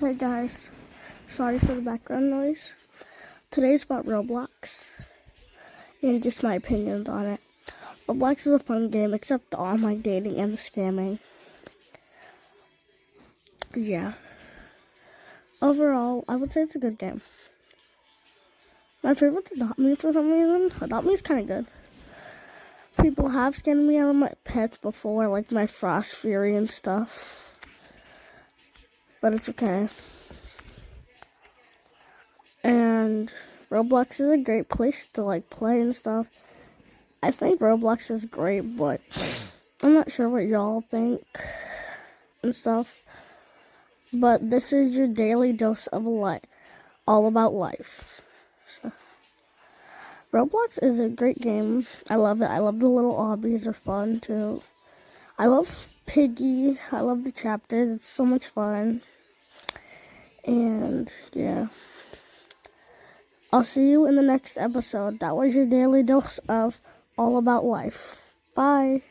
Hey guys, sorry for the background noise. Today's about Roblox and just my opinions on it. Roblox is a fun game except the online dating and the scamming. Yeah. Overall, I would say it's a good game. My favorite is Adopt Me for some reason. Adopt Me is kind of good. People have scammed me out of my pets before, like my Frost Fury and stuff but it's okay. And Roblox is a great place to like play and stuff. I think Roblox is great, but I'm not sure what y'all think and stuff. But this is your daily dose of life, all about life. So, Roblox is a great game. I love it. I love the little obbies; are fun too. I love Piggy. I love the chapter. It's so much fun. And yeah. I'll see you in the next episode. That was your daily dose of All About Life. Bye.